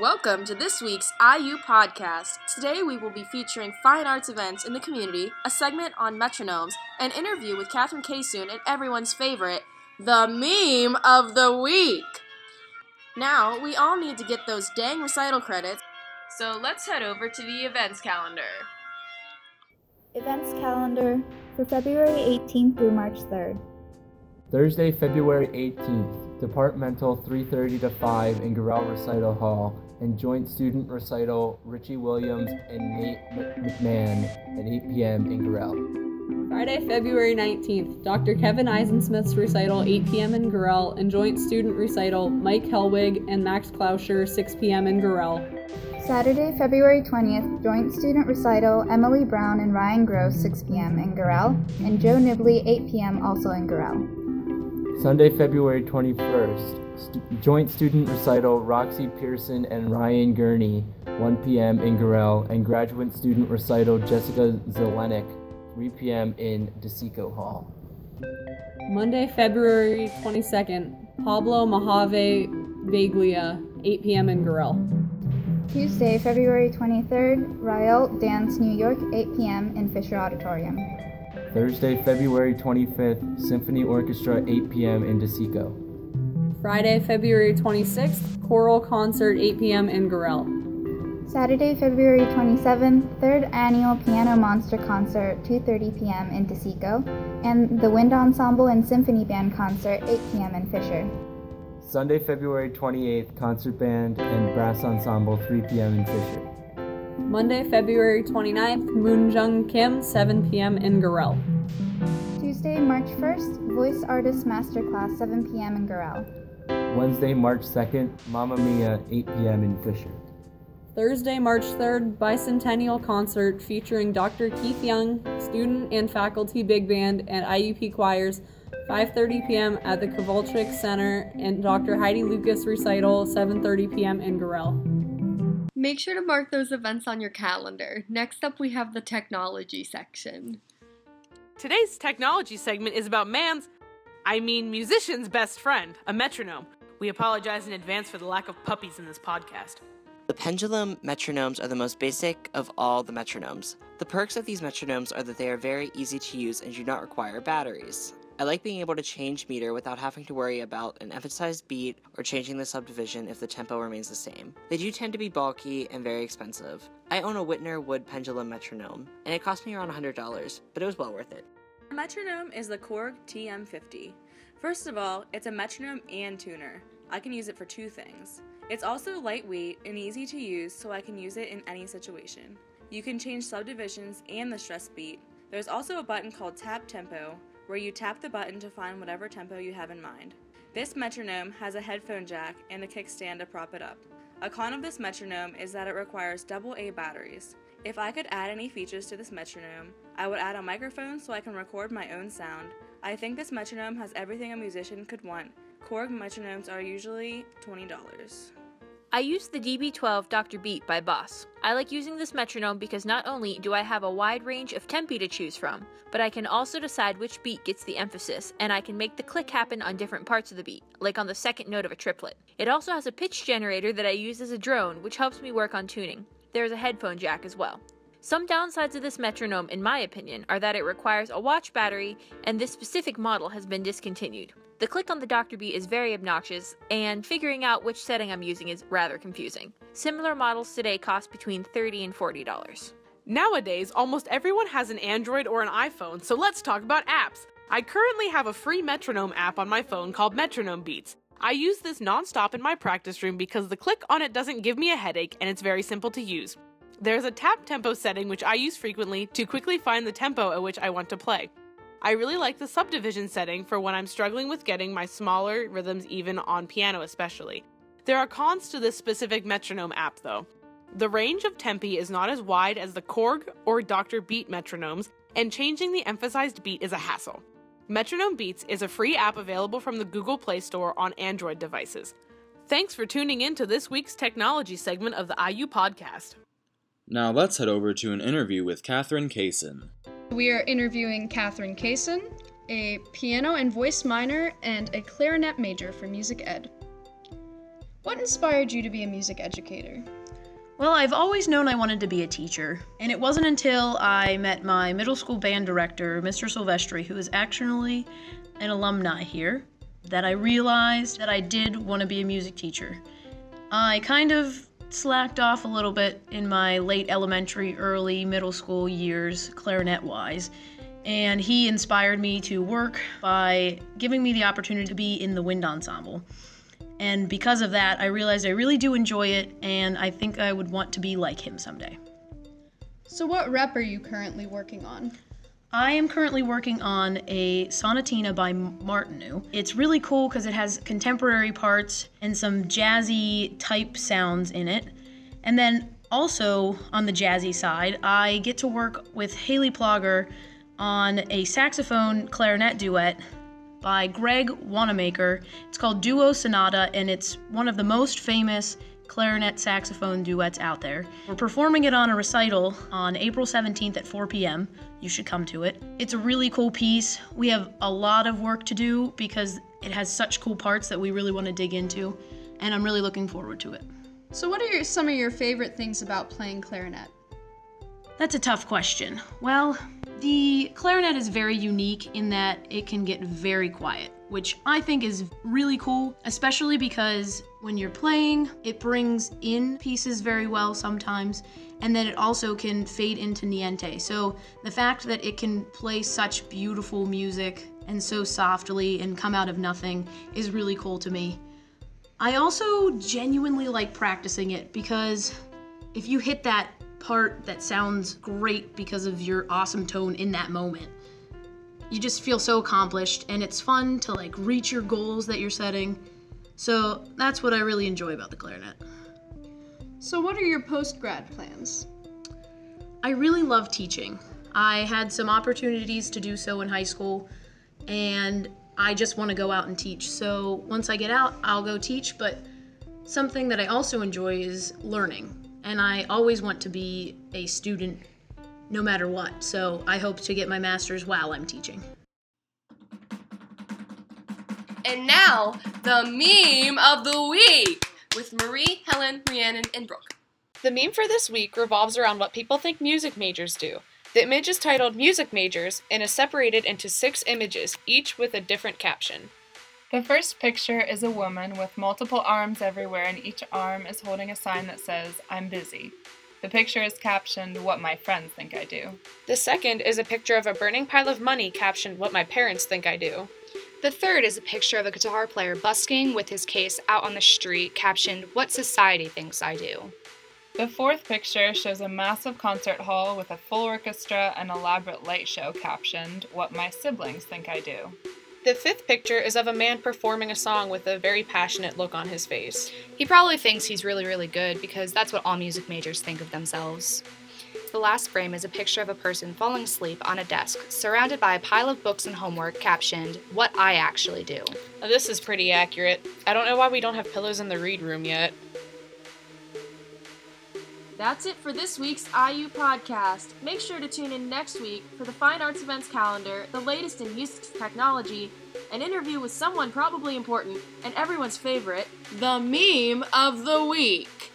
Welcome to this week's IU podcast. Today we will be featuring fine arts events in the community, a segment on metronomes, an interview with Catherine Kaysoon, and everyone's favorite, the meme of the week. Now, we all need to get those dang recital credits, so let's head over to the events calendar. Events calendar for February 18th through March 3rd. Thursday, February 18th, departmental 3:30 to 5 in Gorell Recital Hall, and joint student recital Richie Williams and Nate McMahon at 8 p.m. in Gorell. Friday, February 19th, Dr. Kevin Eisensmith's recital 8 p.m. in Gorell, and joint student recital Mike Helwig and Max Klauscher 6 p.m. in Gorell. Saturday, February 20th, joint student recital Emily Brown and Ryan Gross 6 p.m. in Gorell, and Joe Nibley 8 p.m. also in Gorell. Sunday, February 21st, st- joint student recital Roxy Pearson and Ryan Gurney, 1 p.m. in Gorell, and graduate student recital Jessica Zelenik, 3 p.m. in DeSico Hall. Monday, February 22nd, Pablo Mojave Vaglia, 8 p.m. in Gorell. Tuesday, February 23rd, Rael Dance New York 8 p.m. in Fisher Auditorium. Thursday, February 25th, Symphony Orchestra, 8 p.m. in DeSico. Friday, February 26th, choral concert 8 p.m. in Gorell. Saturday, February 27th, third annual Piano Monster concert 2:30 p.m. in DeSico, and the Wind Ensemble and Symphony Band concert 8 p.m. in Fisher. Sunday, February 28th, concert band and brass ensemble, 3 p.m. in Fisher. Monday, February 29th, Moonjung Kim, 7 p.m. in Gorell. Tuesday, March 1st, Voice Artist Masterclass 7 p.m. in Gorell. Wednesday, March 2nd, Mamma Mia, 8 p.m. in Fisher. Thursday, March 3rd, Bicentennial Concert featuring Dr. Keith Young, student and faculty big band, and IUP choirs, 5:30 p.m. at the Kovalchik Center, and Dr. Heidi Lucas recital, 7:30 p.m. in Gorell. Make sure to mark those events on your calendar. Next up, we have the technology section. Today's technology segment is about man's, I mean musician's best friend, a metronome. We apologize in advance for the lack of puppies in this podcast. The pendulum metronomes are the most basic of all the metronomes. The perks of these metronomes are that they are very easy to use and do not require batteries. I like being able to change meter without having to worry about an emphasized beat or changing the subdivision if the tempo remains the same. They do tend to be bulky and very expensive. I own a Wittner wood pendulum metronome, and it cost me around $100, but it was well worth it. A metronome is the Korg TM50. First of all, it's a metronome and tuner. I can use it for two things. It's also lightweight and easy to use, so I can use it in any situation. You can change subdivisions and the stress beat. There's also a button called Tap Tempo, where you tap the button to find whatever tempo you have in mind. This metronome has a headphone jack and a kickstand to prop it up. A con of this metronome is that it requires double A batteries. If I could add any features to this metronome, I would add a microphone so I can record my own sound. I think this metronome has everything a musician could want. Korg metronomes are usually $20. I use the DB12 Dr. Beat by Boss. I like using this metronome because not only do I have a wide range of tempi to choose from, but I can also decide which beat gets the emphasis, and I can make the click happen on different parts of the beat, like on the second note of a triplet. It also has a pitch generator that I use as a drone, which helps me work on tuning. There is a headphone jack as well. Some downsides of this metronome, in my opinion, are that it requires a watch battery, and this specific model has been discontinued. The click on the Dr. Beat is very obnoxious, and figuring out which setting I'm using is rather confusing. Similar models today cost between 30 and $40. Nowadays, almost everyone has an Android or an iPhone, so let's talk about apps. I currently have a free metronome app on my phone called Metronome Beats. I use this nonstop in my practice room because the click on it doesn't give me a headache and it's very simple to use. There's a tap tempo setting which I use frequently to quickly find the tempo at which I want to play. I really like the subdivision setting for when I'm struggling with getting my smaller rhythms even on piano, especially. There are cons to this specific metronome app though. The range of tempi is not as wide as the Korg or Dr. Beat metronomes, and changing the emphasized beat is a hassle. Metronome Beats is a free app available from the Google Play Store on Android devices. Thanks for tuning in to this week's technology segment of the IU podcast. Now let's head over to an interview with Catherine Kaysen. We are interviewing Catherine Kaysen, a piano and voice minor and a clarinet major for music ed. What inspired you to be a music educator? Well, I've always known I wanted to be a teacher, and it wasn't until I met my middle school band director, Mr. Silvestri, who is actually an alumni here, that I realized that I did want to be a music teacher. I kind of slacked off a little bit in my late elementary, early middle school years, clarinet wise, and he inspired me to work by giving me the opportunity to be in the wind ensemble. And because of that, I realized I really do enjoy it, and I think I would want to be like him someday. So, what rep are you currently working on? I am currently working on a sonatina by Martinu. It's really cool because it has contemporary parts and some jazzy type sounds in it. And then also on the jazzy side, I get to work with Haley Plogger on a saxophone clarinet duet by Greg Wanamaker. It's called Duo Sonata, and it's one of the most famous clarinet saxophone duets out there. We're performing it on a recital on April 17th at 4 p.m. You should come to it. It's a really cool piece. We have a lot of work to do because it has such cool parts that we really want to dig into, and I'm really looking forward to it. So, what are your, some of your favorite things about playing clarinet? That's a tough question. Well, the clarinet is very unique in that it can get very quiet, which I think is really cool, especially because when you're playing, it brings in pieces very well sometimes, and then it also can fade into niente. So the fact that it can play such beautiful music and so softly and come out of nothing is really cool to me. I also genuinely like practicing it because if you hit that part that sounds great because of your awesome tone in that moment. You just feel so accomplished and it's fun to like reach your goals that you're setting. So that's what I really enjoy about the clarinet. So, what are your post grad plans? I really love teaching. I had some opportunities to do so in high school, and I just want to go out and teach. So, once I get out, I'll go teach. But something that I also enjoy is learning and I always want to be a student no matter what. So I hope to get my master's while I'm teaching. And now, the meme of the week with Marie, Helen, Rhiannon, and Brooke. The meme for this week revolves around what people think music majors do. The image is titled Music Majors and is separated into six images, each with a different caption. The first picture is a woman with multiple arms everywhere, and each arm is holding a sign that says, I'm busy. The picture is captioned, What My Friends Think I Do. The second is a picture of a burning pile of money captioned, What My Parents Think I Do. The third is a picture of a guitar player busking with his case out on the street, captioned, What Society Thinks I Do. The fourth picture shows a massive concert hall with a full orchestra and elaborate light show captioned, What My Siblings Think I Do. The fifth picture is of a man performing a song with a very passionate look on his face. He probably thinks he's really, really good because that's what all music majors think of themselves. The last frame is a picture of a person falling asleep on a desk, surrounded by a pile of books and homework captioned, What I Actually Do. Now, this is pretty accurate. I don't know why we don't have pillows in the read room yet. That's it for this week's IU podcast. Make sure to tune in next week for the Fine Arts Events calendar, the latest in music technology, an interview with someone probably important, and everyone's favorite, the meme of the week.